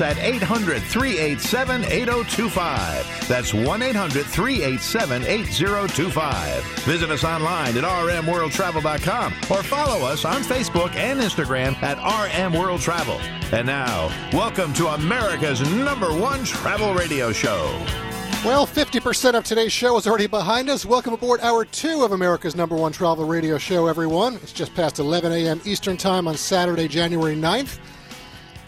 At 800 387 8025. That's 1 800 387 8025. Visit us online at rmworldtravel.com or follow us on Facebook and Instagram at RM. And now, welcome to America's number one travel radio show. Well, 50% of today's show is already behind us. Welcome aboard hour two of America's number one travel radio show, everyone. It's just past 11 a.m. Eastern Time on Saturday, January 9th,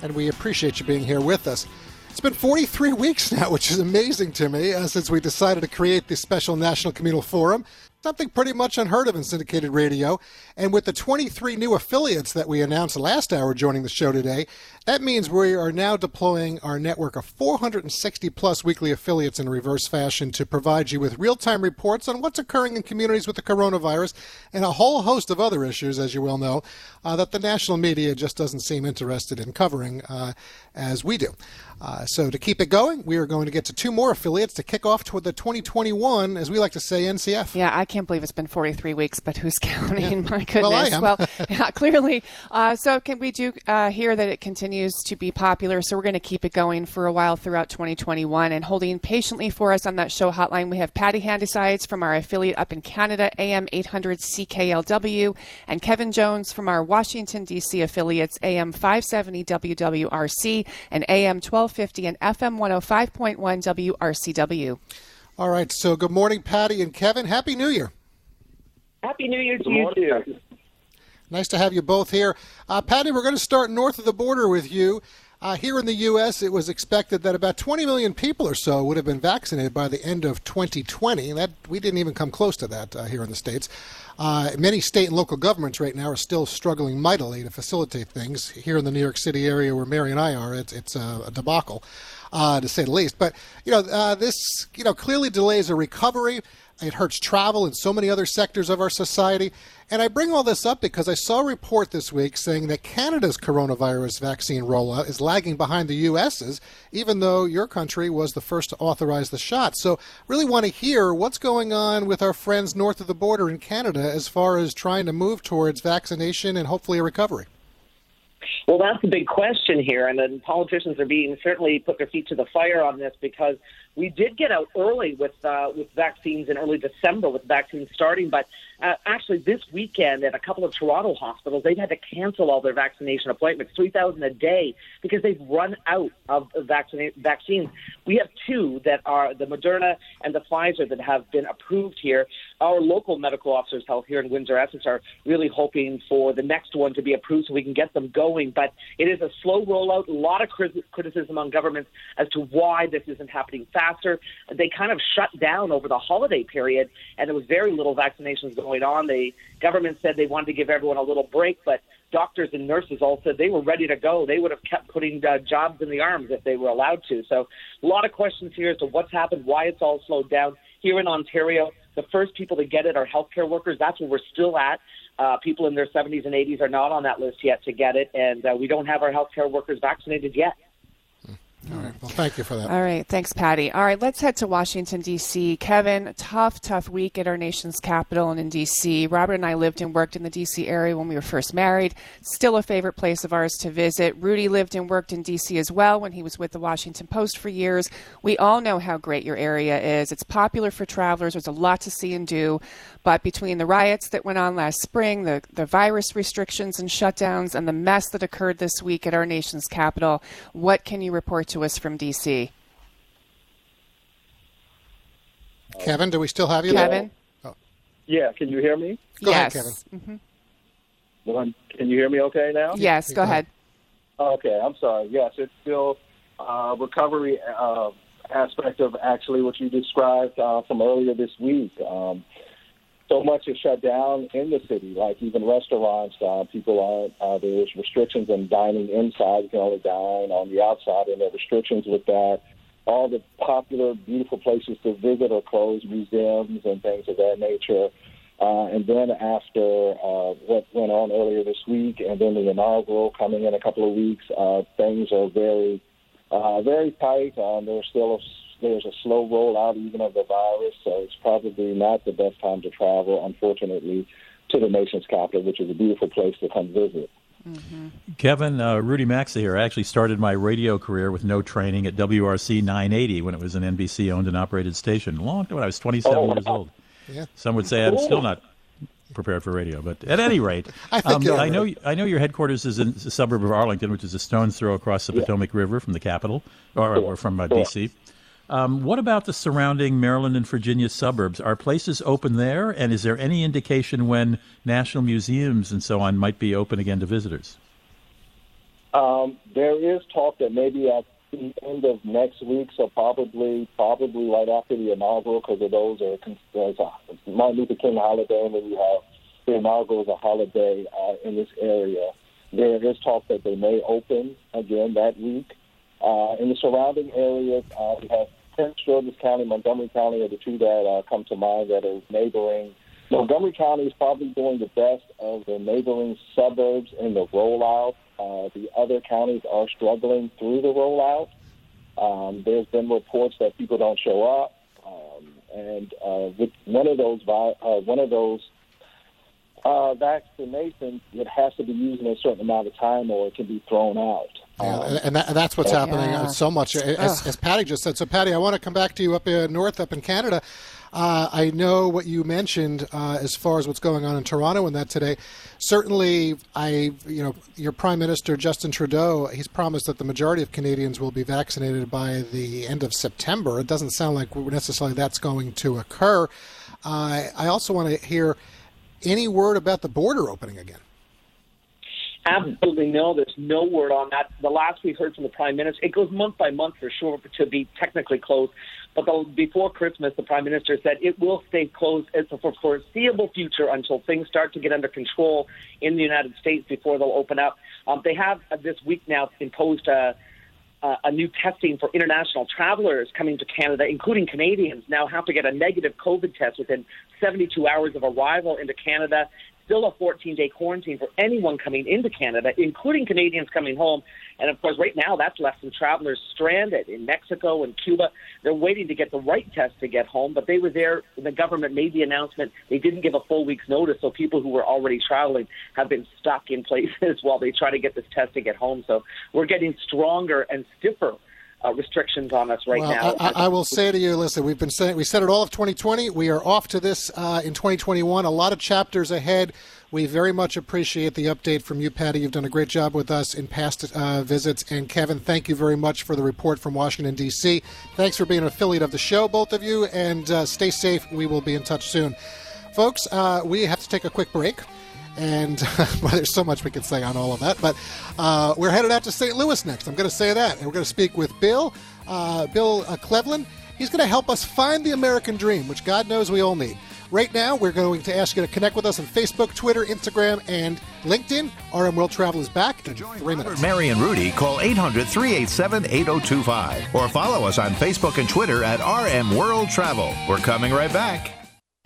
and we appreciate you being here with us. It's been 43 weeks now, which is amazing to me, uh, since we decided to create the special National Communal Forum. Something pretty much unheard of in syndicated radio. And with the 23 new affiliates that we announced last hour joining the show today, that means we are now deploying our network of 460 plus weekly affiliates in reverse fashion to provide you with real time reports on what's occurring in communities with the coronavirus and a whole host of other issues, as you well know, uh, that the national media just doesn't seem interested in covering uh, as we do. Uh, so to keep it going, we are going to get to two more affiliates to kick off toward the 2021, as we like to say, NCF. Yeah, I can't believe it's been 43 weeks, but who's counting? My goodness. Well, I am. Well, yeah, clearly. Uh, so can we do uh, hear that it continues to be popular? So we're going to keep it going for a while throughout 2021. And holding patiently for us on that show hotline, we have Patty Handesides from our affiliate up in Canada, AM 800 CKLW, and Kevin Jones from our Washington, D.C. affiliates, AM 570 WWRC and AM 1250 and FM 105.1 WRCW. All right, so good morning, Patty and Kevin. Happy New Year. Happy New Year to you too. Nice to have you both here. Uh, Patty, we're going to start north of the border with you. Uh, here in the U.S., it was expected that about 20 million people or so would have been vaccinated by the end of 2020. That we didn't even come close to that uh, here in the states. Uh, many state and local governments right now are still struggling mightily to facilitate things. Here in the New York City area, where Mary and I are, it's it's a, a debacle, uh, to say the least. But you know, uh, this you know clearly delays a recovery. It hurts travel and so many other sectors of our society. And I bring all this up because I saw a report this week saying that Canada's coronavirus vaccine rollout is lagging behind the U.S.'s, even though your country was the first to authorize the shot. So, really want to hear what's going on with our friends north of the border in Canada as far as trying to move towards vaccination and hopefully a recovery. Well, that's the big question here, and then politicians are being certainly put their feet to the fire on this because we did get out early with uh, with vaccines in early December with vaccines starting, but uh, actually this weekend at a couple of Toronto hospitals they've had to cancel all their vaccination appointments, three thousand a day, because they've run out of vaccina- vaccines. We have two that are the Moderna and the Pfizer that have been approved here. Our local medical officers health here in Windsor Essex are really hoping for the next one to be approved so we can get them going. But it is a slow rollout. A lot of criticism on governments as to why this isn't happening faster. They kind of shut down over the holiday period, and there was very little vaccinations going on. The government said they wanted to give everyone a little break, but doctors and nurses all said they were ready to go. They would have kept putting uh, jobs in the arms if they were allowed to. So a lot of questions here as to what's happened, why it's all slowed down. Here in Ontario, the first people to get it are healthcare workers. That's where we're still at. Uh, people in their 70s and 80s are not on that list yet to get it, and uh, we don't have our healthcare workers vaccinated yet. All right. Well, thank you for that. All right. Thanks, Patty. All right. Let's head to Washington, D.C. Kevin, tough, tough week at our nation's capital and in D.C. Robert and I lived and worked in the D.C. area when we were first married. Still a favorite place of ours to visit. Rudy lived and worked in D.C. as well when he was with the Washington Post for years. We all know how great your area is. It's popular for travelers. There's a lot to see and do. But between the riots that went on last spring, the, the virus restrictions and shutdowns, and the mess that occurred this week at our nation's capital, what can you report to us from D.C.? Kevin, do we still have you Kevin? there? Yeah, can you hear me? Go yes. ahead, Kevin. hmm One, can you hear me okay now? Yes, go Go ahead. ahead. Okay, I'm sorry. Yes, it's still uh, recovery uh, aspect of actually what you described uh, from earlier this week. Um, so much is shut down in the city, like even restaurants. Uh, people aren't. Uh, there's restrictions on dining inside. You can only dine on the outside, and there are restrictions with that. all the popular, beautiful places to visit are closed, museums and things of that nature. Uh, and then after uh, what went on earlier this week, and then the inaugural coming in a couple of weeks, uh, things are very, uh, very tight. Um, there's still a, there's a slow rollout even of the virus, so it's probably not the best time to travel, unfortunately, to the nation's capital, which is a beautiful place to come visit. Mm-hmm. Kevin, uh, Rudy Maxa here. I actually started my radio career with no training at WRC 980 when it was an NBC owned and operated station. Long time when I was 27 oh, years old. Yeah. Some would say I'm still not prepared for radio, but at any rate, I, um, I know I know your headquarters is in the suburb of Arlington, which is a stone's throw across the yeah. Potomac River from the capital, or, or from uh, D.C. Um, what about the surrounding Maryland and Virginia suburbs? Are places open there, and is there any indication when national museums and so on might be open again to visitors? Um, there is talk that maybe at the end of next week, so probably probably right after the inaugural, because of those are a Martin Luther King holiday, and then you have the inaugural as a holiday uh, in this area. There is talk that they may open again that week. Uh, in the surrounding areas, uh, we have Prince George's County, Montgomery County are the two that uh, come to mind that are neighboring. Montgomery County is probably doing the best of the neighboring suburbs in the rollout. Uh, the other counties are struggling through the rollout. Um, there's been reports that people don't show up, um, and uh, with one of those uh, one of those uh, vaccinations, it has to be used in a certain amount of time, or it can be thrown out. Yeah, um, and, that, and, that's what's happening yeah. so much, as, as, Patty just said. So, Patty, I want to come back to you up in north, up in Canada. Uh, I know what you mentioned uh, as far as what's going on in Toronto and that today. Certainly, I, you know, your Prime Minister Justin Trudeau, he's promised that the majority of Canadians will be vaccinated by the end of September. It doesn't sound like necessarily that's going to occur. Uh, I also want to hear any word about the border opening again. Absolutely no. There's no word on that. The last we heard from the prime minister, it goes month by month for sure to be technically closed. But the, before Christmas, the prime minister said it will stay closed for foreseeable future until things start to get under control in the United States before they'll open up. Um, they have uh, this week now imposed a, uh, a new testing for international travelers coming to Canada, including Canadians, now have to get a negative COVID test within 72 hours of arrival into Canada still a 14 day quarantine for anyone coming into Canada, including Canadians coming home. And of course, right now, that's left some travelers stranded in Mexico and Cuba. They're waiting to get the right test to get home, but they were there. The government made the announcement. They didn't give a full week's notice, so people who were already traveling have been stuck in places while they try to get this test to get home. So we're getting stronger and stiffer uh, restrictions on us right well, now. I, I, will say to you, listen, we've been saying we said it all of 2020. We are off to this uh, in 2021. A lot of chapters ahead. We very much appreciate the update from you, Patty. You've done a great job with us in past uh, visits. And Kevin, thank you very much for the report from Washington, D.C. Thanks for being an affiliate of the show, both of you, and uh, stay safe. We will be in touch soon. Folks, uh, we have to take a quick break and well, there's so much we could say on all of that. But uh, we're headed out to St. Louis next. I'm going to say that, and we're going to speak with Bill, uh, Bill uh, Cleveland. He's going to help us find the American dream, which God knows we all need. Right now, we're going to ask you to connect with us on Facebook, Twitter, Instagram, and LinkedIn. RM World Travel is back in three minutes. Mary and Rudy, call 800 387 8025 or follow us on Facebook and Twitter at RM World Travel. We're coming right back.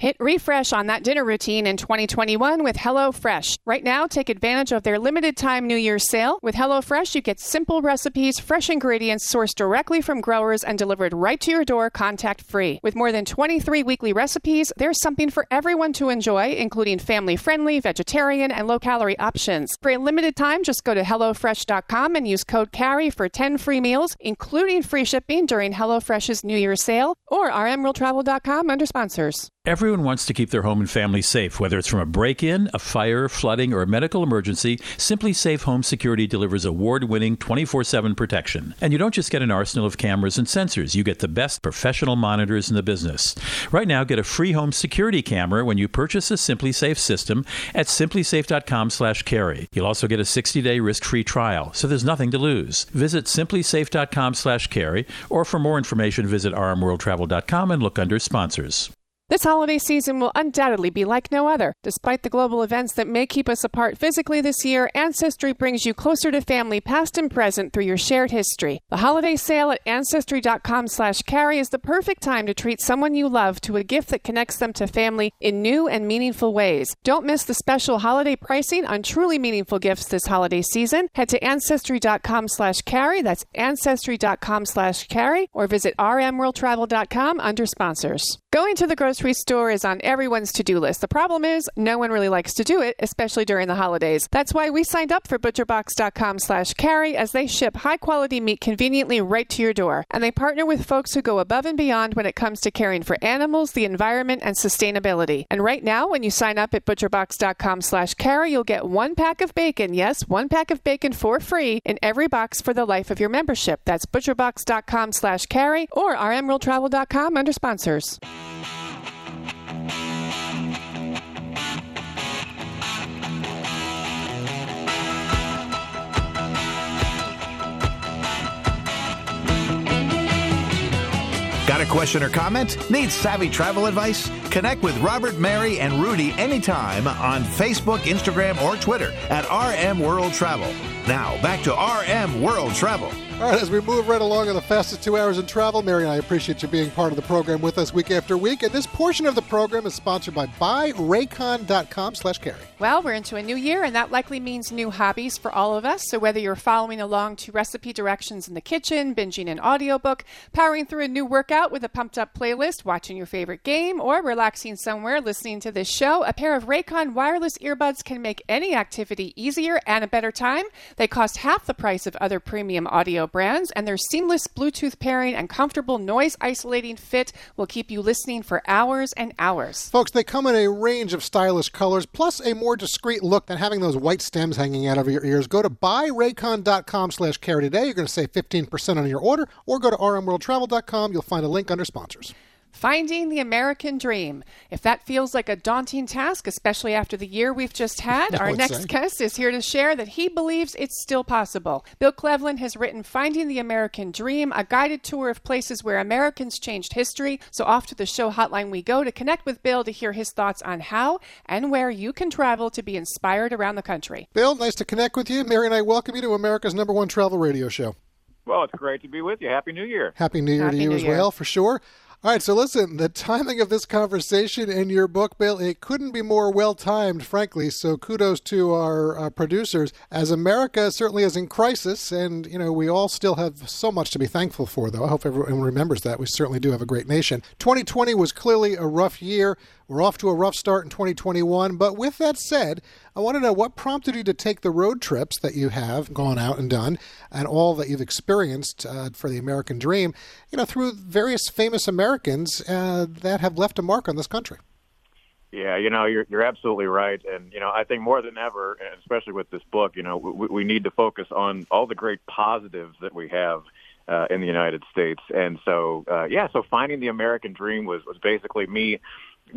Hit refresh on that dinner routine in 2021 with HelloFresh. Right now, take advantage of their limited time New Year's sale. With HelloFresh, you get simple recipes, fresh ingredients sourced directly from growers and delivered right to your door contact free. With more than 23 weekly recipes, there's something for everyone to enjoy, including family friendly, vegetarian, and low calorie options. For a limited time, just go to HelloFresh.com and use code CARRY for 10 free meals, including free shipping during HelloFresh's New Year's sale or rmworldtravel.com under sponsors. Everyone wants to keep their home and family safe, whether it's from a break in, a fire, flooding, or a medical emergency. SimpliSafe Home Security delivers award winning 24 7 protection. And you don't just get an arsenal of cameras and sensors, you get the best professional monitors in the business. Right now, get a free home security camera when you purchase a SimpliSafe system at simplisafe.com slash carry. You'll also get a 60 day risk free trial, so there's nothing to lose. Visit simplisafe.com slash carry, or for more information, visit rmworldtravel.com and look under sponsors. This holiday season will undoubtedly be like no other. Despite the global events that may keep us apart physically this year, Ancestry brings you closer to family past and present through your shared history. The holiday sale at ancestry.com slash carry is the perfect time to treat someone you love to a gift that connects them to family in new and meaningful ways. Don't miss the special holiday pricing on truly meaningful gifts this holiday season. Head to ancestry.com slash carry. That's ancestry.com slash carry or visit rmworldtravel.com under sponsors. Going to the grocery store is on everyone's to do list. The problem is, no one really likes to do it, especially during the holidays. That's why we signed up for butcherbox.com slash carry as they ship high quality meat conveniently right to your door. And they partner with folks who go above and beyond when it comes to caring for animals, the environment, and sustainability. And right now, when you sign up at butcherbox.com slash carry, you'll get one pack of bacon, yes, one pack of bacon for free in every box for the life of your membership. That's butcherbox.com slash carry or rmworldtravel.com under sponsors. A question or comment? Need savvy travel advice? Connect with Robert, Mary, and Rudy anytime on Facebook, Instagram, or Twitter at RM World Travel. Now, back to RM World Travel. All right, as we move right along in the fastest two hours in travel, Mary and I appreciate you being part of the program with us week after week. And this portion of the program is sponsored by buyraycon.com slash carry. Well, we're into a new year, and that likely means new hobbies for all of us. So whether you're following along to recipe directions in the kitchen, binging an audiobook, powering through a new workout with a pumped up playlist, watching your favorite game, or relaxing somewhere listening to this show, a pair of Raycon wireless earbuds can make any activity easier and a better time. They cost half the price of other premium audio brands, and their seamless Bluetooth pairing and comfortable noise isolating fit will keep you listening for hours and hours. Folks, they come in a range of stylish colors, plus a more discreet look than having those white stems hanging out of your ears. Go to buyraycon.com slash carry today. You're going to save 15% on your order, or go to rmworldtravel.com. You'll find a link under sponsors. Finding the American Dream. If that feels like a daunting task, especially after the year we've just had, our next say. guest is here to share that he believes it's still possible. Bill Cleveland has written Finding the American Dream, a guided tour of places where Americans changed history. So off to the show hotline we go to connect with Bill to hear his thoughts on how and where you can travel to be inspired around the country. Bill, nice to connect with you. Mary and I welcome you to America's number one travel radio show. Well, it's great to be with you. Happy New Year. Happy New Year Happy to you New as Year. well, for sure. All right, so listen, the timing of this conversation in your book, Bill, it couldn't be more well timed, frankly. So kudos to our uh, producers, as America certainly is in crisis, and you know we all still have so much to be thankful for. Though I hope everyone remembers that we certainly do have a great nation. 2020 was clearly a rough year. We're off to a rough start in 2021. But with that said, I want to know what prompted you to take the road trips that you have gone out and done, and all that you've experienced uh, for the American dream, you know, through various famous Americans uh, that have left a mark on this country. Yeah, you know, you're you're absolutely right, and you know, I think more than ever, especially with this book, you know, we, we need to focus on all the great positives that we have uh, in the United States, and so uh, yeah, so finding the American dream was was basically me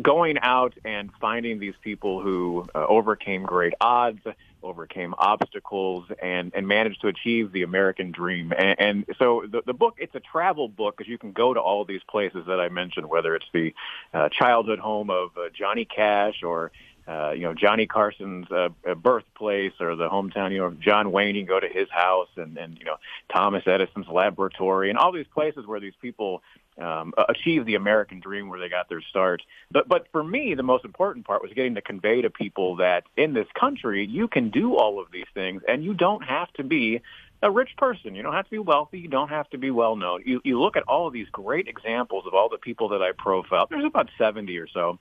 going out and finding these people who uh, overcame great odds, overcame obstacles, and and managed to achieve the American dream. And, and so the the book it's a travel book because you can go to all these places that I mentioned, whether it's the uh, childhood home of uh, Johnny Cash or uh, you know Johnny Carson's uh, uh, birthplace or the hometown you know of John Wayne. You can go to his house and and you know Thomas Edison's laboratory and all these places where these people um, achieve the American dream where they got their start. But but for me, the most important part was getting to convey to people that in this country you can do all of these things and you don't have to be a rich person. You don't have to be wealthy. You don't have to be well known. You you look at all of these great examples of all the people that I profiled. There's about 70 or so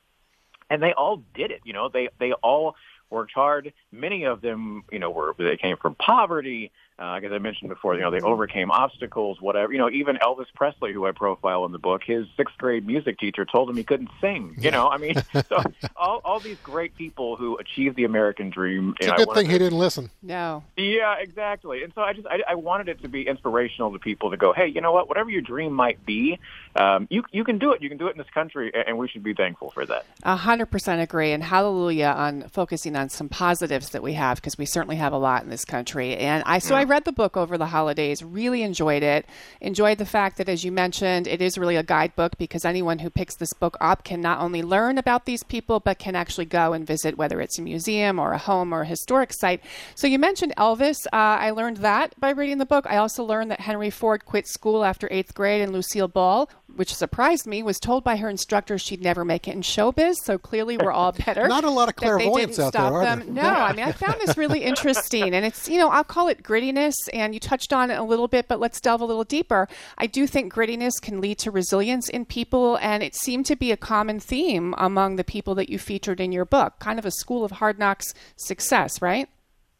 and they all did it. You know, they they all worked hard. Many of them, you know, were they came from poverty. Uh, as I mentioned before, you know, they overcame obstacles, whatever. You know, even Elvis Presley, who I profile in the book, his sixth grade music teacher told him he couldn't sing. You know, I mean, so all all these great people who achieved the American dream. It's you know, good wanted thing to- he didn't listen. No. yeah, exactly. And so I just I, I wanted it to be inspirational to people to go, hey, you know what? Whatever your dream might be, um, you you can do it. You can do it in this country, and- we should be thankful for that. A hundred percent agree, and hallelujah on focusing on some positives that we have because we certainly have a lot in this country. And I so I read the book over the holidays, really enjoyed it. Enjoyed the fact that, as you mentioned, it is really a guidebook because anyone who picks this book up can not only learn about these people, but can actually go and visit whether it's a museum or a home or a historic site. So you mentioned Elvis. Uh, I learned that by reading the book. I also learned that Henry Ford quit school after eighth grade, and Lucille Ball which surprised me, was told by her instructor she'd never make it in showbiz. So clearly, we're all better. Not a lot of clairvoyance out there, are them. there? No, I mean, I found this really interesting, and it's you know I'll call it grittiness, and you touched on it a little bit, but let's delve a little deeper. I do think grittiness can lead to resilience in people, and it seemed to be a common theme among the people that you featured in your book. Kind of a school of hard knocks success, right?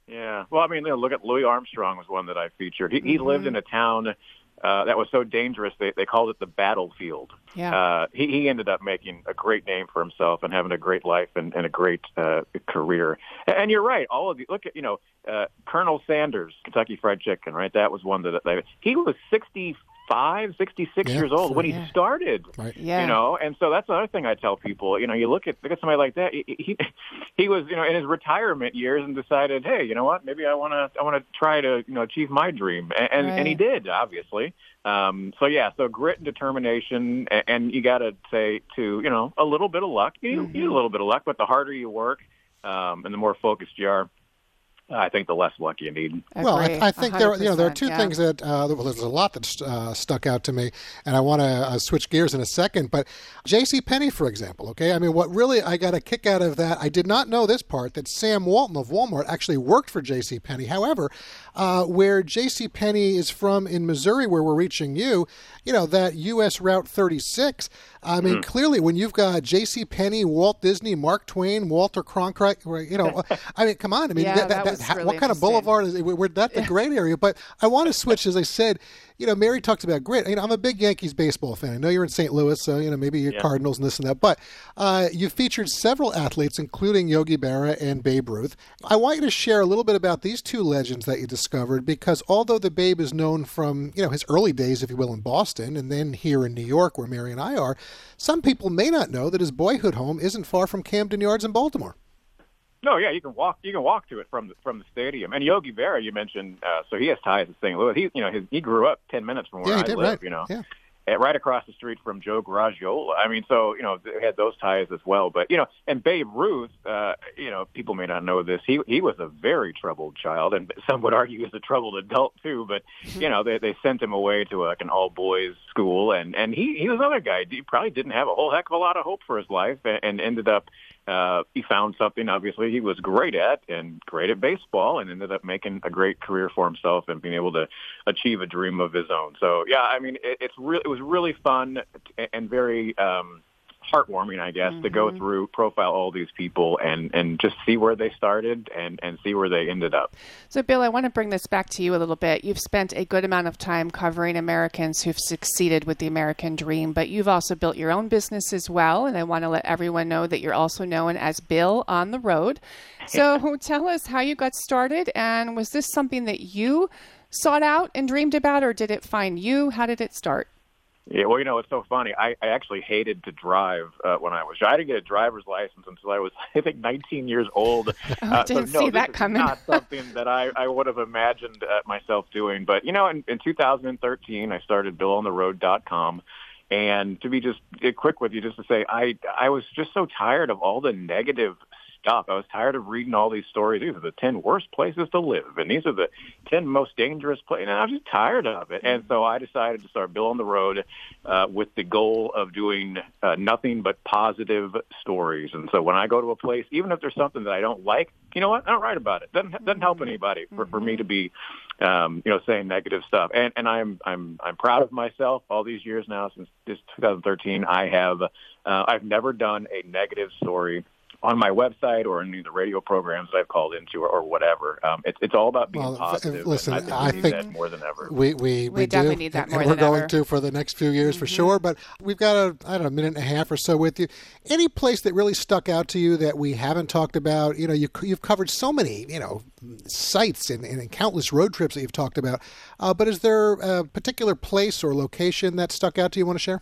Yeah. Well, I mean, look at Louis Armstrong was one that I featured. He, he mm-hmm. lived in a town uh, that was so dangerous they, they called it the battlefield. Yeah. Uh, he, he ended up making a great name for himself and having a great life and, and a great uh, career. And you're right. All of you look at you know uh, Colonel Sanders, Kentucky Fried Chicken, right? That was one that, that he was 60 65, 66 yeah, years old when yeah. he started. Right. Yeah. You know, and so that's another thing I tell people. You know, you look at look at somebody like that. He he, he was you know in his retirement years and decided, hey, you know what? Maybe I want to I want to try to you know achieve my dream, and and, right. and he did obviously. Um, so yeah, so grit and determination, and, and you got to say to you know a little bit of luck. You, mm-hmm. you need a little bit of luck, but the harder you work, um, and the more focused you are, I think the less luck you need. Well, I, I, think there, you know, there are two yeah. things that uh, well, there's a lot that uh, stuck out to me, and I want to uh, switch gears in a second. But J.C. Penney, for example, okay, I mean, what really I got a kick out of that, I did not know this part that Sam Walton of Walmart actually worked for J.C. Penney. However, uh, where J.C. Penney is from in Missouri, where we're reaching you, you know, that U.S. Route 36. I mean, mm. clearly, when you've got J.C. Penney, Walt Disney, Mark Twain, Walter Cronkite, you know, I mean, come on. I mean, yeah, that, that, that, that, really what kind of boulevard is it? We're that the great area. But I want to switch, as I said, you know, Mary talks about grit. You know, I'm a big Yankees baseball fan. I know you're in St. Louis, so you know maybe you're yeah. Cardinals and this and that. But uh, you've featured several athletes, including Yogi Berra and Babe Ruth. I want you to share a little bit about these two legends that you discovered, because although the Babe is known from you know his early days, if you will, in Boston, and then here in New York, where Mary and I are, some people may not know that his boyhood home isn't far from Camden Yards in Baltimore. No, yeah, you can walk. You can walk to it from the from the stadium. And Yogi Berra, you mentioned, uh, so he has ties to St. Louis. He, you know, his, he grew up ten minutes from where yeah, I did, live. Right. You know, yeah. right across the street from Joe Garagiola. I mean, so you know, they had those ties as well. But you know, and Babe Ruth, uh, you know, people may not know this. He he was a very troubled child, and some would argue he's a troubled adult too. But you know, they they sent him away to like an all boys school, and and he he was another guy. He probably didn't have a whole heck of a lot of hope for his life, and, and ended up uh, he found something obviously he was great at and great at baseball and ended up making a great career for himself and being able to achieve a dream of his own. So yeah, I mean it, it's really it was really fun and very um, heartwarming, I guess, mm-hmm. to go mm-hmm. through profile all these people and and just see where they started and and see where they ended up. So, Bill, I want to bring this back to you a little bit. You've spent a good amount of time covering Americans who've succeeded with the American dream, but you've also built your own business as well. And I want to let everyone know that you're also known as Bill on the Road. So, tell us how you got started, and was this something that you sought out and dreamed about, or did it find you? How did it start? Yeah, well, you know, it's so funny. I, I actually hated to drive uh, when I was. I didn't get a driver's license until I was, I think, 19 years old. Oh, uh, didn't so, no, see that coming. Not something that I, I would have imagined uh, myself doing. But you know, in, in 2013, I started BillOnTheRoad.com. And to be just uh, quick with you, just to say, I I was just so tired of all the negative stuff. I was tired of reading all these stories. These are the 10 worst places to live, and these are the 10 most dangerous places. And I was just tired of it. And so I decided to start Bill on the Road uh, with the goal of doing uh, nothing but positive stories. And so when I go to a place, even if there's something that I don't like, you know what? I don't write about it. Doesn't doesn't help anybody for, for me to be, um, you know, saying negative stuff. And and I'm I'm I'm proud of myself. All these years now, since this 2013, I have uh, I've never done a negative story on my website or in the radio programs that I've called into or, or whatever. Um, it's it's all about being well, positive. Listen, I think, I we think more than ever. We we, we, we definitely do, need that and, more and we're going ever. to for the next few years mm-hmm. for sure. But we've got a I don't know a minute and a half or so with you. Any place that really stuck out to you that we haven't talked about? You know, you you've covered so many you know sites and, and countless road trips that you've talked about. Uh, but is there a particular place or location that stuck out to you? Want to share?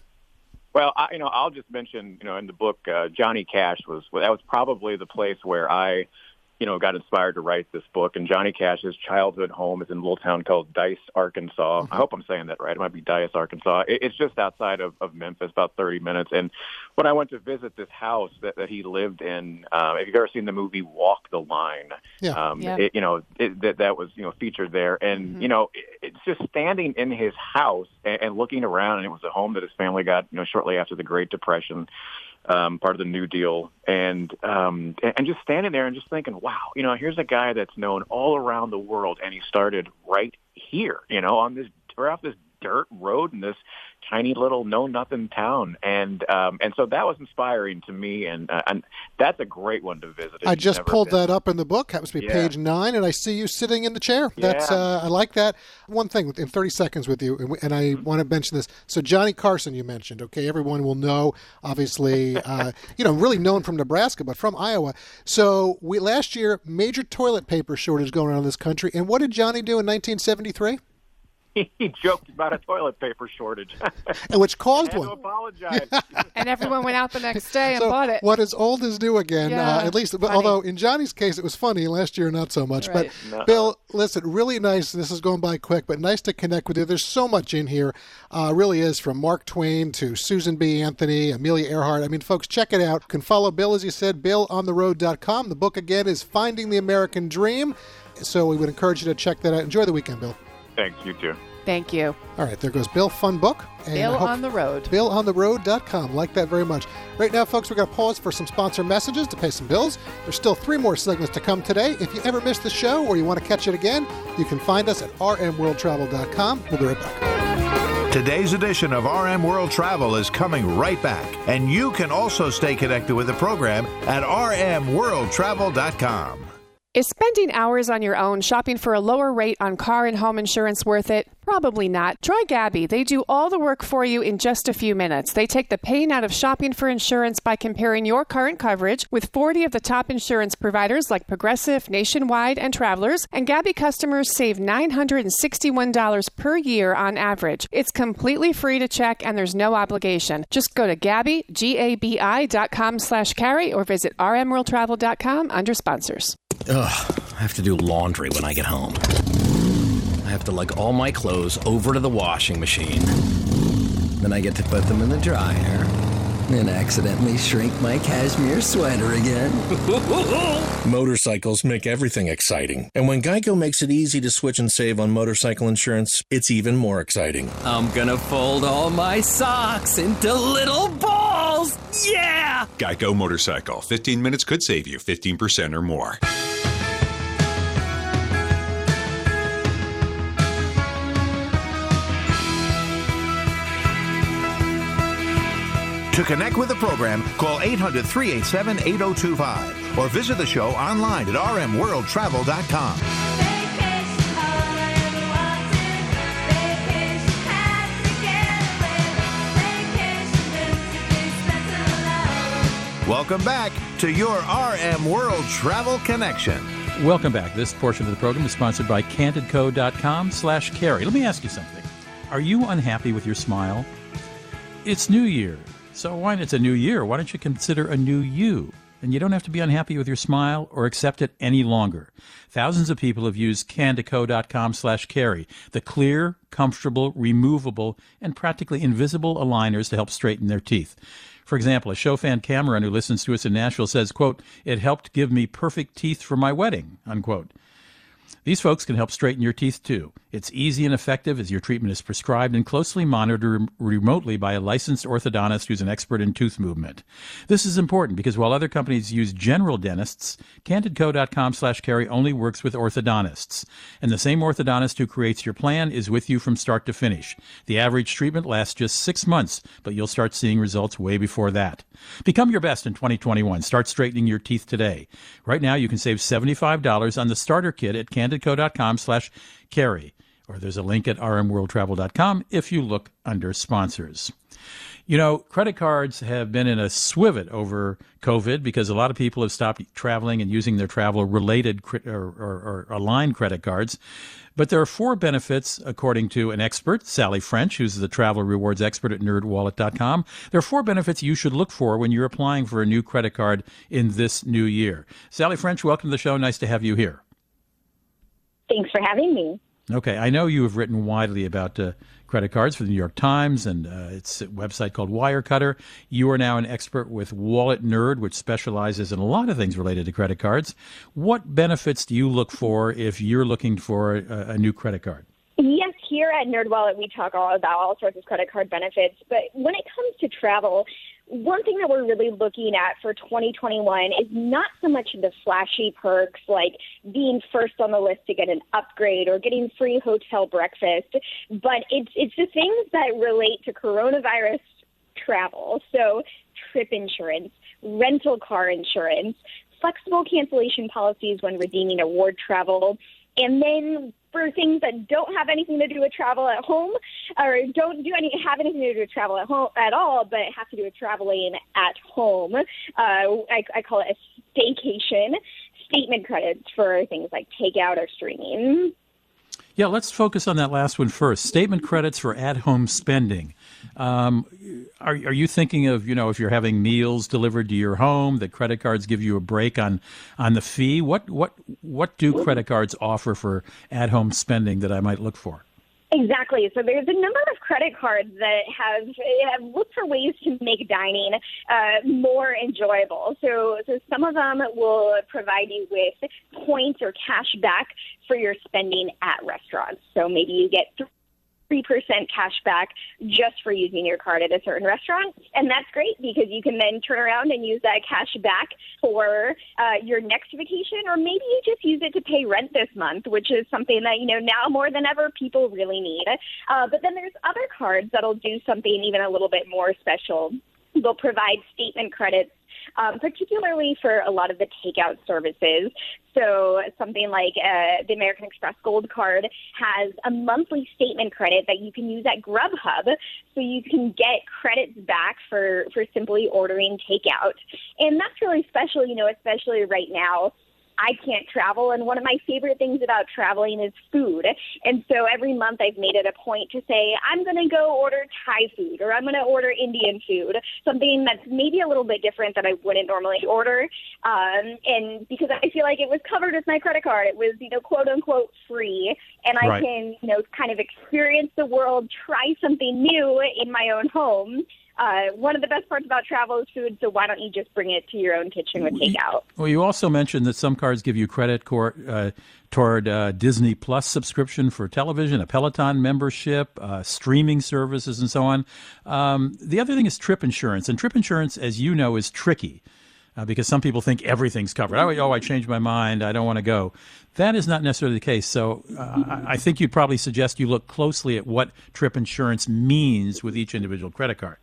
Well, I, you know, I'll just mention, you know, in the book, uh, Johnny Cash was that was probably the place where I you know, got inspired to write this book. And Johnny Cash's childhood home is in a little town called Dyess, Arkansas. Mm-hmm. I hope I'm saying that right. It might be Dyess, Arkansas. It's just outside of, of Memphis, about 30 minutes. And when I went to visit this house that, that he lived in, uh, if you've ever seen the movie Walk the Line, yeah. Um, yeah. It, you know, it, that, that was, you know, featured there. And, mm-hmm. you know, it, it's just standing in his house and, and looking around. And it was a home that his family got, you know, shortly after the Great Depression um, part of the New Deal, and um, and just standing there and just thinking, wow, you know, here's a guy that's known all around the world, and he started right here, you know, on this or off this dirt road in this tiny little know nothing town, and um, and so that was inspiring to me, and uh, and that's a great one to visit. I just pulled been. that up in the book. Happens to be yeah. page nine, and I see you sitting in the chair. That's yeah. uh, I like that. One thing in thirty seconds with you, and I mm-hmm. want to mention this. So Johnny Carson, you mentioned. Okay, everyone will know. Obviously, uh, you know, really known from Nebraska, but from Iowa. So we last year major toilet paper shortage going on in this country, and what did Johnny do in 1973? he joked about a toilet paper shortage, and which caused one. To apologize. and everyone went out the next day and so bought it. What is old is new again. Uh, yeah, uh, at least, funny. although in Johnny's case it was funny. Last year, not so much. Right. But no. Bill, listen, really nice. This is going by quick, but nice to connect with you. There's so much in here. Uh, really is from Mark Twain to Susan B. Anthony, Amelia Earhart. I mean, folks, check it out. You can follow Bill as you said, BillOnTheRoad.com. The book again is Finding the American Dream. So we would encourage you to check that out. Enjoy the weekend, Bill. Thanks. You too. Thank you. All right, there goes Bill. Fun book. And Bill on the road. BillOnTheRoad.com. Like that very much. Right now, folks, we're going to pause for some sponsor messages to pay some bills. There's still three more segments to come today. If you ever missed the show or you want to catch it again, you can find us at rmworldtravel.com. We'll be right back. Today's edition of RM World Travel is coming right back, and you can also stay connected with the program at rmworldtravel.com. Is spending hours on your own shopping for a lower rate on car and home insurance worth it? Probably not. Try Gabi. They do all the work for you in just a few minutes. They take the pain out of shopping for insurance by comparing your current coverage with 40 of the top insurance providers like Progressive, Nationwide, and Travelers, and Gabi customers save $961 per year on average. It's completely free to check and there's no obligation. Just go to Gabi, G-A-B-I dot com slash carry or visit rmworldtravel.com under sponsors. Ugh, I have to do laundry when I get home. I have to lug all my clothes over to the washing machine. Then I get to put them in the dryer. And accidentally shrink my cashmere sweater again. Motorcycles make everything exciting. And when Geico makes it easy to switch and save on motorcycle insurance, it's even more exciting. I'm gonna fold all my socks into little balls! Yeah! Geico Motorcycle. 15 minutes could save you 15% or more. To connect with the program, call 800 387 8025 or visit the show online at rmworldtravel.com. Welcome back to your RM World Travel Connection. Welcome back. This portion of the program is sponsored by candidco.com slash carry. Let me ask you something. Are you unhappy with your smile? It's New Year. So why it's a new year? Why don't you consider a new you? And you don't have to be unhappy with your smile or accept it any longer. Thousands of people have used candidco.com slash carry, the clear, comfortable, removable, and practically invisible aligners to help straighten their teeth. For example, a show fan Cameron who listens to us in Nashville says, quote, it helped give me perfect teeth for my wedding, unquote. These folks can help straighten your teeth too. It's easy and effective as your treatment is prescribed and closely monitored remotely by a licensed orthodontist who's an expert in tooth movement. This is important because while other companies use general dentists, candidco.com slash carry only works with orthodontists. And the same orthodontist who creates your plan is with you from start to finish. The average treatment lasts just six months, but you'll start seeing results way before that. Become your best in 2021. Start straightening your teeth today. Right now, you can save $75 on the starter kit at candidco.com slash carry, or there's a link at rmworldtravel.com if you look under sponsors. You know, credit cards have been in a swivet over COVID because a lot of people have stopped traveling and using their travel related or, or, or aligned credit cards. But there are four benefits, according to an expert, Sally French, who's the travel rewards expert at nerdwallet.com. There are four benefits you should look for when you're applying for a new credit card in this new year. Sally French, welcome to the show. Nice to have you here. Thanks for having me. Okay, I know you have written widely about uh, credit cards for the New York Times and uh, its website called Wirecutter. You are now an expert with Wallet Nerd, which specializes in a lot of things related to credit cards. What benefits do you look for if you're looking for a, a new credit card? Yes, here at NerdWallet, we talk all about all sorts of credit card benefits. But when it comes to travel, one thing that we're really looking at for 2021 is not so much the flashy perks like being first on the list to get an upgrade or getting free hotel breakfast, but it's it's the things that relate to coronavirus travel. So trip insurance, rental car insurance, flexible cancellation policies when redeeming award travel, and then for things that don't have anything to do with travel at home or don't do any have anything to do with travel at home at all, but have to do with traveling at home. Uh, I, I call it a staycation. Statement credits for things like takeout or streaming. Yeah, let's focus on that last one first. Statement credits for at-home spending. Um, are, are you thinking of you know if you're having meals delivered to your home, that credit cards give you a break on on the fee? What what what do credit cards offer for at-home spending that I might look for? Exactly. So there's a number of credit cards that have have looked for ways to make dining uh, more enjoyable. So so some of them will provide you with points or cash back for your spending at restaurants. So maybe you get 3% cash back just for using your card at a certain restaurant. And that's great because you can then turn around and use that cash back for uh, your next vacation, or maybe you just use it to pay rent this month, which is something that, you know, now more than ever people really need. Uh, but then there's other cards that'll do something even a little bit more special. They'll provide statement credits um, particularly for a lot of the takeout services. So something like uh, the American Express Gold Card has a monthly statement credit that you can use at Grubhub, so you can get credits back for for simply ordering takeout, and that's really special, you know, especially right now I can't travel. And one of my favorite things about traveling is food. And so every month I've made it a point to say, I'm going to go order Thai food or I'm going to order Indian food, something that's maybe a little bit different that I wouldn't normally order. Um, and because I feel like it was covered with my credit card, it was, you know, quote unquote free. And I right. can, you know, kind of experience the world, try something new in my own home uh, one of the best parts about travel is food, so why don't you just bring it to your own kitchen with takeout? Well, you also mentioned that some cards give you credit cor- uh, toward uh, Disney Plus subscription for television, a Peloton membership, uh, streaming services, and so on. Um, the other thing is trip insurance, and trip insurance, as you know, is tricky. Uh, because some people think everything's covered. Oh, oh, I changed my mind. I don't want to go. That is not necessarily the case. So uh, I think you'd probably suggest you look closely at what trip insurance means with each individual credit card.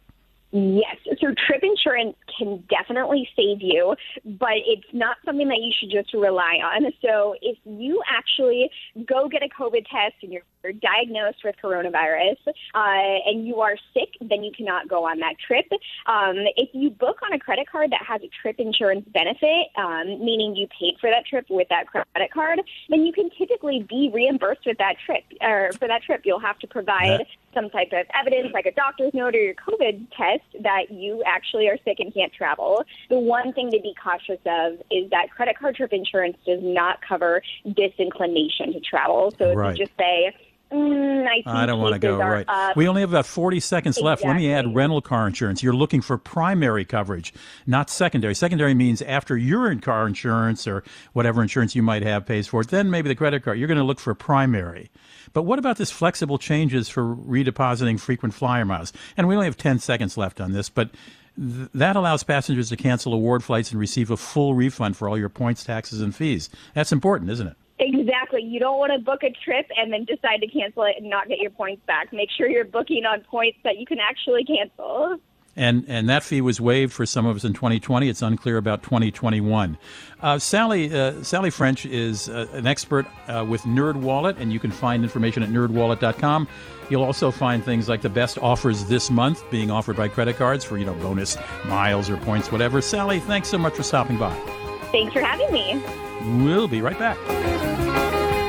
Yes. So trip insurance can definitely save you, but it's not something that you should just rely on. So if you actually go get a COVID test and you're diagnosed with coronavirus uh, and you are sick, then you cannot go on that trip. Um, if you book on a credit card that has a trip insurance benefit, um, meaning you paid for that trip with that credit card, then you can typically be reimbursed with that trip. Or for that trip, you'll have to provide yeah. some type of evidence, like a doctor's note or your COVID test, that you actually are sick and can't travel. The one thing to be cautious of is that credit card trip insurance does not cover disinclination to travel. So if you just say, Mm, I, I, don't want to go. Right. Up. We only have about 40 seconds exactly. left. Let me add rental car insurance. You're looking for primary coverage, not secondary. Secondary means after your car insurance or whatever insurance you might have pays for it, then maybe the credit card. You're going to look for primary. But what about this flexible changes for redepositing frequent flyer miles? And we only have 10 seconds left on this, but th- that allows passengers to cancel award flights and receive a full refund for all your points, taxes, and fees. That's important, isn't it? Exactly. You don't want to book a trip and then decide to cancel it and not get your points back. Make sure you're booking on points that you can actually cancel. And and that fee was waived for some of us in 2020. It's unclear about 2021. Uh, Sally uh, Sally French is uh, an expert uh, with NerdWallet, and you can find information at nerdwallet.com. You'll also find things like the best offers this month being offered by credit cards for you know bonus miles or points, whatever. Sally, thanks so much for stopping by. Thanks for having me. We'll be right back.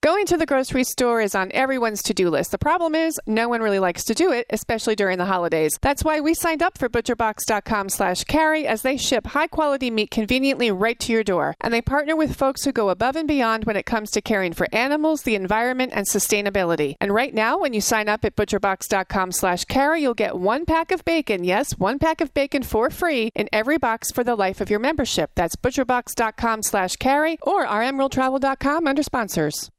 Going to the grocery store is on everyone's to do list. The problem is, no one really likes to do it, especially during the holidays. That's why we signed up for butcherbox.com slash carry as they ship high quality meat conveniently right to your door. And they partner with folks who go above and beyond when it comes to caring for animals, the environment, and sustainability. And right now, when you sign up at butcherbox.com slash carry, you'll get one pack of bacon, yes, one pack of bacon for free in every box for the life of your membership. That's butcherbox.com slash carry or rmworldtravel.com under sponsors.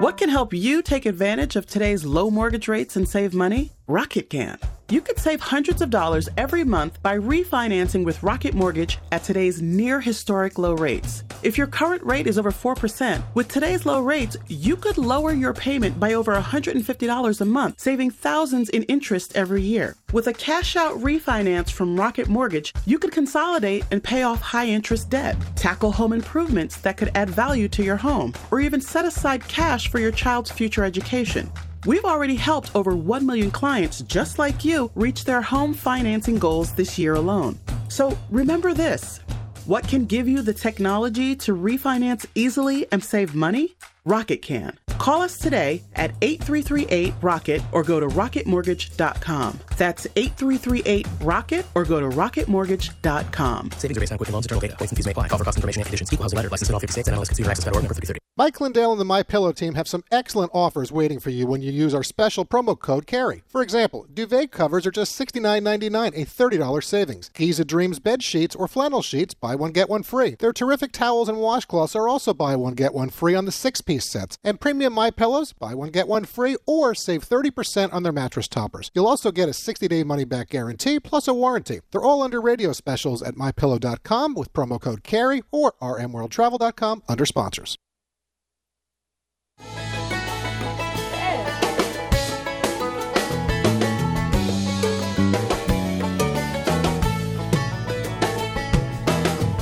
What can help you take advantage of today's low mortgage rates and save money? Rocket can. You could save hundreds of dollars every month by refinancing with Rocket Mortgage at today's near historic low rates. If your current rate is over 4%, with today's low rates, you could lower your payment by over $150 a month, saving thousands in interest every year. With a cash out refinance from Rocket Mortgage, you could consolidate and pay off high interest debt, tackle home improvements that could add value to your home, or even set aside cash for your child's future education. We've already helped over 1 million clients just like you reach their home financing goals this year alone. So remember this what can give you the technology to refinance easily and save money? Rocket can. Call us today at 8338 Rocket or go to rocketmortgage.com. That's 8338 Rocket or go to rocketmortgage.com. Savings are based on Quicken Loans, internal data. Points and fees may apply. Call for cost information and conditions. Equal housing letter. License in all 50 states and MLS Consumer Access number 3030. Mike Lindell and the My Pillow team have some excellent offers waiting for you when you use our special promo code CARRY. For example, duvet covers are just $69.99, a $30 savings. Giza Dreams bed sheets or flannel sheets, buy one get one free. Their terrific towels and washcloths are also buy one get one free on the six-piece sets. And premium My Pillows, buy one get one free or save 30% on their mattress toppers. You'll also get a 60-day money-back guarantee plus a warranty. They're all under radio specials at mypillow.com with promo code CARRY or rmworldtravel.com under sponsors.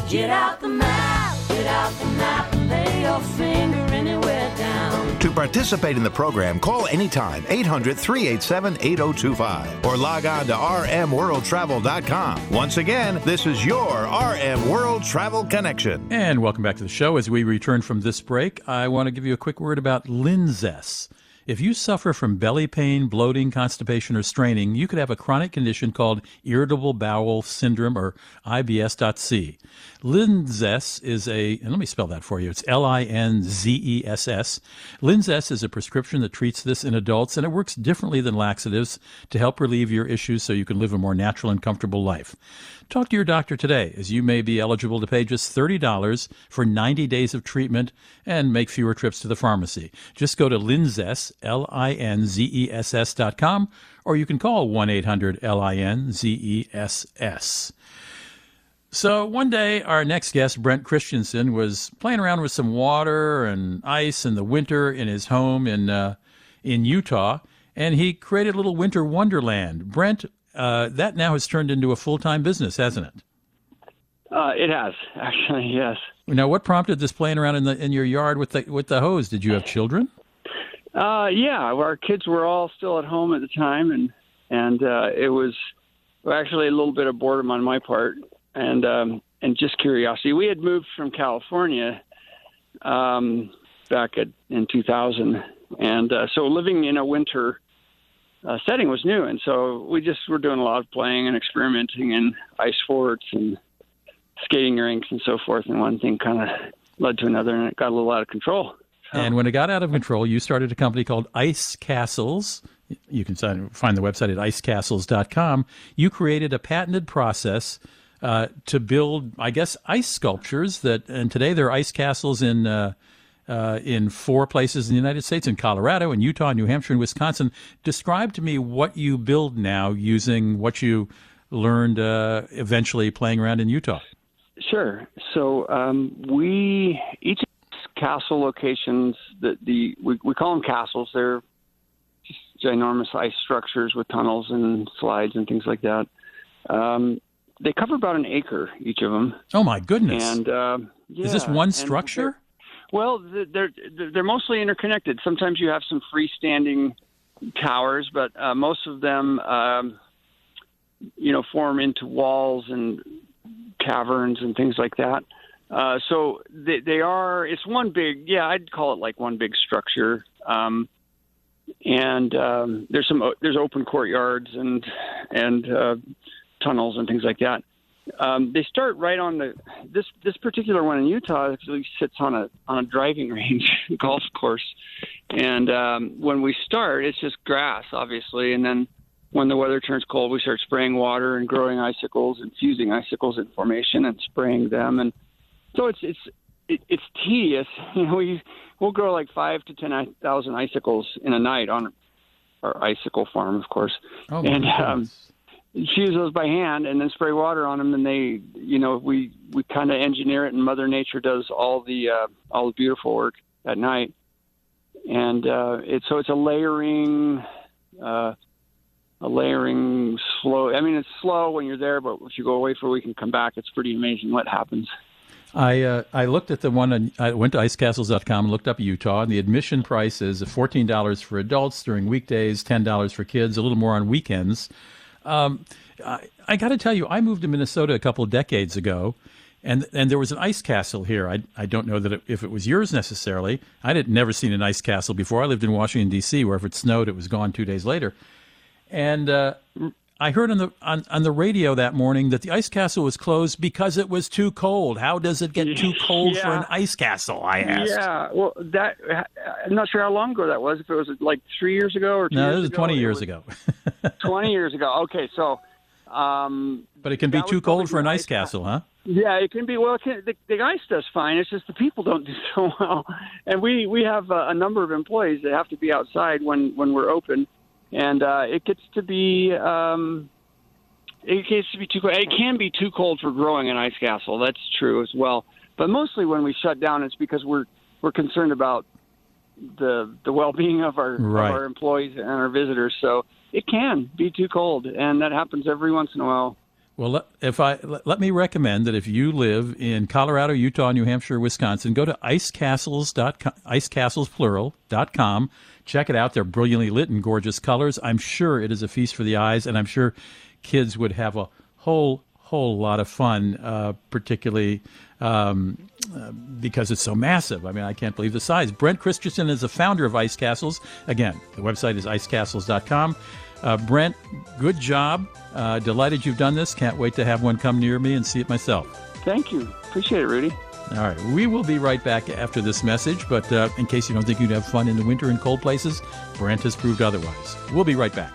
Get out the map, get out the map, and lay your finger. To participate in the program, call anytime 800 387 8025 or log on to rmworldtravel.com. Once again, this is your RM World Travel Connection. And welcome back to the show. As we return from this break, I want to give you a quick word about Linzess. If you suffer from belly pain, bloating, constipation, or straining, you could have a chronic condition called irritable bowel syndrome or IBS.C. Linzess is a, and let me spell that for you. It's L I N Z E S S. Linzess is a prescription that treats this in adults, and it works differently than laxatives to help relieve your issues so you can live a more natural and comfortable life. Talk to your doctor today, as you may be eligible to pay just $30 for 90 days of treatment and make fewer trips to the pharmacy. Just go to Linzess, L I N Z E S S dot com, or you can call 1 800 L I N Z E S S. So one day, our next guest, Brent Christensen, was playing around with some water and ice in the winter in his home in uh, in Utah, and he created a little winter wonderland. Brent, uh, that now has turned into a full time business, hasn't it? Uh, it has actually, yes. Now, what prompted this playing around in the in your yard with the with the hose? Did you have children? Uh, yeah, our kids were all still at home at the time, and and uh, it was actually a little bit of boredom on my part, and um, and just curiosity. We had moved from California um, back at, in 2000, and uh, so living in a winter uh, setting was new, and so we just were doing a lot of playing and experimenting in ice forts and skating rinks and so forth. And one thing kind of led to another, and it got a little out of control. And when it got out of control, you started a company called Ice Castles. You can find the website at icecastles.com. You created a patented process uh, to build, I guess, ice sculptures that, and today there are ice castles in. Uh, uh, in four places in the United States, in Colorado, in Utah, New Hampshire, and Wisconsin. Describe to me what you build now using what you learned uh, eventually playing around in Utah. Sure. So um, we each castle locations that the we, we call them castles. They're just ginormous ice structures with tunnels and slides and things like that. Um, they cover about an acre each of them. Oh my goodness! And uh, yeah, is this one structure? Well, they're they're mostly interconnected. Sometimes you have some freestanding towers, but uh, most of them, um, you know, form into walls and caverns and things like that. Uh, so they, they are. It's one big. Yeah, I'd call it like one big structure. Um, and um, there's some there's open courtyards and and uh, tunnels and things like that. Um, they start right on the this this particular one in Utah actually sits on a on a driving range golf course, and um, when we start, it's just grass, obviously, and then when the weather turns cold, we start spraying water and growing icicles and fusing icicles in formation and spraying them, and so it's it's it, it's tedious. You know, we we'll grow like five to ten thousand icicles in a night on our icicle farm, of course, oh, and. Um, fuse those by hand and then spray water on them and they you know we we kind of engineer it and mother nature does all the uh all the beautiful work at night and uh it's so it's a layering uh a layering slow i mean it's slow when you're there but if you go away for a week and come back it's pretty amazing what happens I uh, I looked at the one. On, I went to icecastles.com and looked up Utah, and the admission price is fourteen dollars for adults during weekdays, ten dollars for kids, a little more on weekends. Um, I, I got to tell you, I moved to Minnesota a couple of decades ago, and and there was an ice castle here. I I don't know that it, if it was yours necessarily. I had never seen an ice castle before. I lived in Washington D.C., where if it snowed, it was gone two days later. And uh, I heard on the on, on the radio that morning that the ice castle was closed because it was too cold. How does it get too cold yeah. for an ice castle? I asked. Yeah, well, that I'm not sure how long ago that was. If it was like three years ago or two no, years it was ago, twenty years was ago. twenty years ago. Okay, so. Um, but it can be too cold for an ice castle, huh? Yeah, it can be. Well, it can, the, the ice does fine. It's just the people don't do so well, and we we have a, a number of employees that have to be outside when when we're open, and uh, it gets to be. Um, it gets to be too cold. It can be too cold for growing an ice castle. That's true as well. But mostly when we shut down, it's because we're we're concerned about the the well being of our Right. of our employees and our visitors. So it can be too cold, and that happens every once in a while. Well, let- if I let let me recommend that if you live in Colorado, Utah, New Hampshire, Wisconsin, go to icecastles.com, icecastles.plural.com. Check it out. They're brilliantly lit in gorgeous colors. I'm sure it is a feast for the eyes, and I'm sure kids would have a whole whole lot of fun, uh, particularly um, uh, because it's so massive. I mean, I can't believe the size. Brent Christensen is the founder of Ice Castles. Again, the website is icecastles.com. Uh, Brent, good job. Uh, delighted you've done this. Can't wait to have one come near me and see it myself. Thank you. Appreciate it, Rudy. All right, we will be right back after this message, but uh, in case you don't think you'd have fun in the winter in cold places, Brent has proved otherwise. We'll be right back.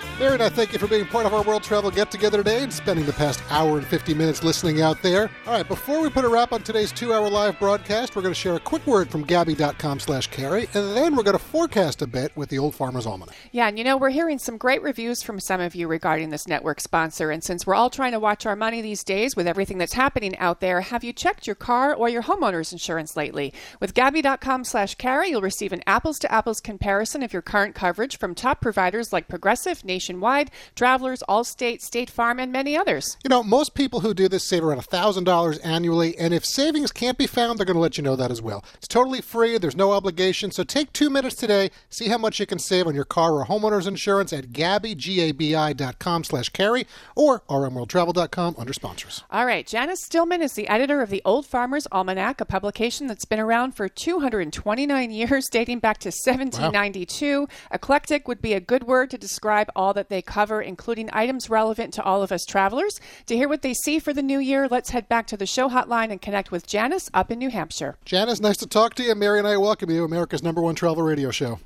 And I thank you for being part of our World Travel Get Together today and spending the past hour and 50 minutes listening out there. All right, before we put a wrap on today's two hour live broadcast, we're going to share a quick word from Gabi.com slash carry, and then we're going to forecast a bit with the Old Farmer's Almanac. Yeah, and you know, we're hearing some great reviews from some of you regarding this network sponsor. And since we're all trying to watch our money these days with everything that's happening out there, have you checked your car or your homeowner's insurance lately? With Gabi.com slash carry, you'll receive an apples to apples comparison of your current coverage from top providers like Progressive, Nationwide, Travelers, Allstate, State Farm, and many others. You know, most people who do this save around $1,000 annually, and if savings can't be found, they're going to let you know that as well. It's totally free, there's no obligation, so take two minutes today, see how much you can save on your car or homeowner's insurance at Gabi, G-A-B-I.com slash carry or rmworldtravel.com under sponsors. All right, Janice Stillman is the editor of the Old Farmer's Almanac, a publication that's been around for 229 years, dating back to 1792. Eclectic would be a good word to describe all that they cover, including items relevant to all of us travelers. To hear what they see for the new year, let's head back to the show hotline and connect with Janice up in New Hampshire. Janice, nice to talk to you. Mary and I welcome you, to America's number one travel radio show.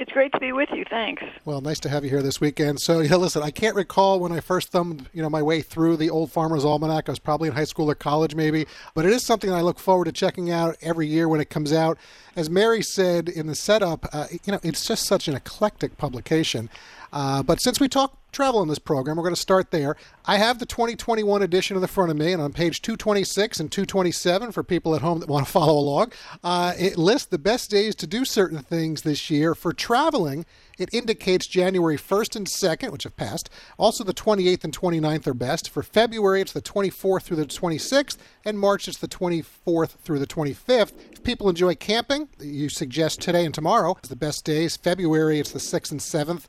It's great to be with you. Thanks. Well, nice to have you here this weekend. So, yeah, listen, I can't recall when I first thumbed, you know, my way through the Old Farmer's Almanac. I was probably in high school or college, maybe, but it is something I look forward to checking out every year when it comes out. As Mary said in the setup, uh, you know, it's just such an eclectic publication. Uh, but since we talk travel in this program, we're going to start there. I have the 2021 edition in the front of me, and on page 226 and 227 for people at home that want to follow along, uh, it lists the best days to do certain things this year. For traveling, it indicates January 1st and 2nd, which have passed. Also, the 28th and 29th are best. For February, it's the 24th through the 26th, and March, it's the 24th through the 25th. If people enjoy camping, you suggest today and tomorrow is the best days. February, it's the 6th and 7th.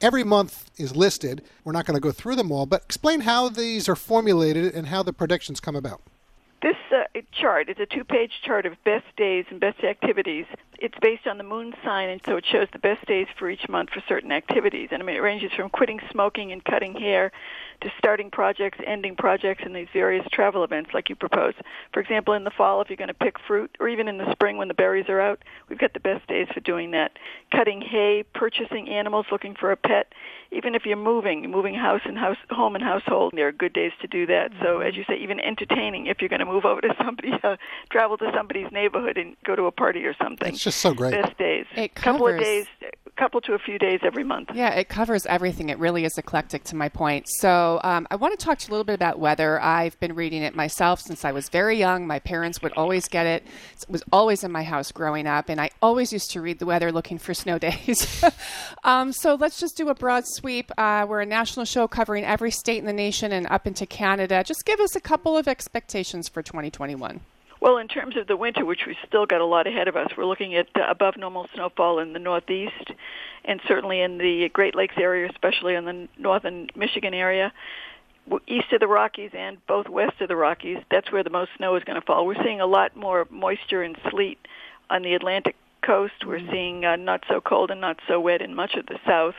Every month is listed. We're not going to go through them all, but explain how these are formulated and how the predictions come about. This uh, chart is a two page chart of best days and best activities. It's based on the moon sign, and so it shows the best days for each month for certain activities. And I mean, it ranges from quitting smoking and cutting hair to starting projects, ending projects, and these various travel events like you propose. For example, in the fall, if you're going to pick fruit, or even in the spring when the berries are out, we've got the best days for doing that. Cutting hay, purchasing animals, looking for a pet. Even if you're moving, moving house and house, home and household, there are good days to do that. So, as you say, even entertaining, if you're going to move over to somebody, uh, travel to somebody's neighborhood and go to a party or something. It's just so great. Best days. It couple of covers- days, couple to a few days every month. Yeah, it covers everything. It really is eclectic to my point. So um, I want to talk to you a little bit about weather. I've been reading it myself since I was very young. My parents would always get it. It was always in my house growing up, and I always used to read the weather looking for snow days. um, so let's just do a broad sweep. Uh, we're a national show covering every state in the nation and up into Canada. Just give us a couple of expectations for 2021. Well, in terms of the winter, which we've still got a lot ahead of us, we're looking at uh, above normal snowfall in the northeast and certainly in the Great Lakes area, especially in the northern Michigan area. East of the Rockies and both west of the Rockies, that's where the most snow is going to fall. We're seeing a lot more moisture and sleet on the Atlantic coast. We're seeing uh, not so cold and not so wet in much of the south.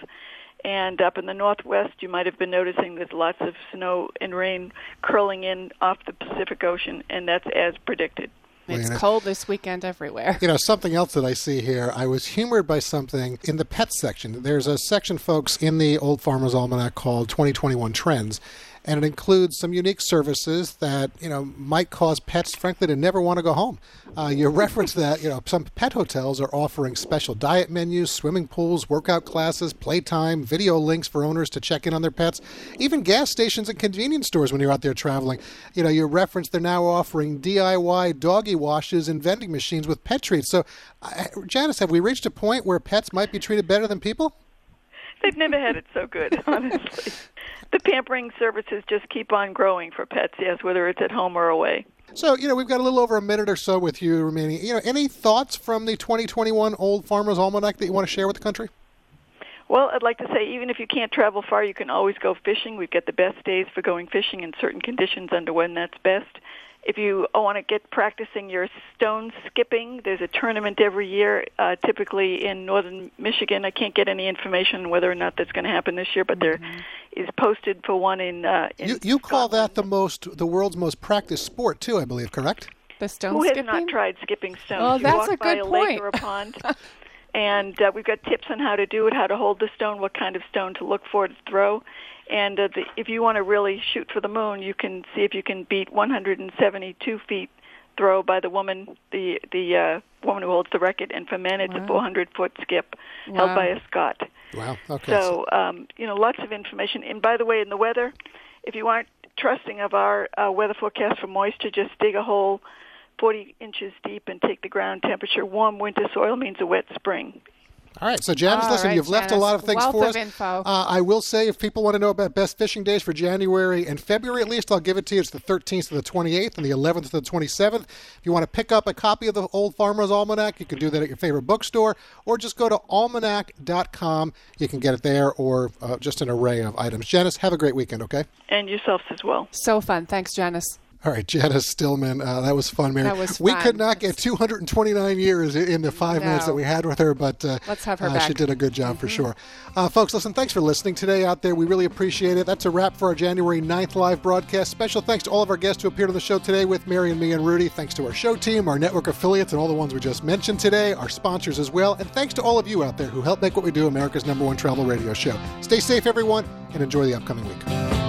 And up in the northwest, you might have been noticing there's lots of snow and rain curling in off the Pacific Ocean, and that's as predicted. It's La Niña. cold this weekend everywhere. You know, something else that I see here, I was humored by something in the pet section. There's a section, folks, in the Old Farmer's Almanac called 2021 Trends. And it includes some unique services that, you know, might cause pets, frankly, to never want to go home. Uh, you reference that, you know, some pet hotels are offering special diet menus, swimming pools, workout classes, playtime, video links for owners to check in on their pets, even gas stations and convenience stores when you're out there traveling. You know, you reference they're now offering DIY doggy washes and vending machines with pet treats. So, uh, Janice, have we reached a point where pets might be treated better than people? They've never had it so good, honestly. The pampering services just keep on growing for pets, yes, whether it's at home or away. So, you know, we've got a little over a minute or so with you remaining. You know, any thoughts from the 2021 Old Farmer's Almanac that you want to share with the country? Well, I'd like to say even if you can't travel far, you can always go fishing. We've got the best days for going fishing in certain conditions under when that's best. If you want to get practicing your stone skipping, there's a tournament every year, uh, typically in northern Michigan. I can't get any information whether or not that's going to happen this year, but there is posted for one in. Uh, in You, you call that the most, the world's most practiced sport, too, I believe, correct? The stone Who has skipping? not tried skipping stones? Well, You that's walk a by good a lake or a pond. And uh, we've got tips on how to do it, how to hold the stone, what kind of stone to look for to throw. And uh, the, if you want to really shoot for the moon, you can see if you can beat 172 feet throw by the woman, the the uh, woman who holds the record, and for men it's Wow. a 400 foot skip Wow. held by a Scot. Wow. Okay. So, um, you know, lots of information. And by the way, in the weather, if you aren't trusting of our uh, weather forecast for moisture, just dig a hole 40 inches deep and take the ground temperature. Warm winter soil means a wet spring. All right, so Janice, All listen, right, you've left a lot of things Wealth for of us. info. Uh, I will say, if people want to know about best fishing days for January and February, at least, I'll give it to you. It's the 13th to the 28th and the 11th to the 27th. If you want to pick up a copy of the Old Farmer's Almanac, you can do that at your favorite bookstore, or just go to almanac.com. You can get it there, or uh, just an array of items. Janice, have a great weekend, okay? And yourselves as well. So fun. Thanks, Janice. All right, Janice Stillman, uh, that was fun, Mary. That was We could not get 229 years in the five minutes that we had with her, but uh, Let's have her uh, back. Mm-hmm. she did a good job for sure. Uh, folks, listen, thanks for listening today out there. We really appreciate it. That's a wrap for our January 9th live broadcast. Special thanks to all of our guests who appeared on the show today with Mary and me and Rudy. Thanks to our show team, our network affiliates, and all the ones we just mentioned today, our sponsors as well. And thanks to all of you out there who help make what we do America's number one travel radio show. Stay safe, everyone, and enjoy the upcoming week.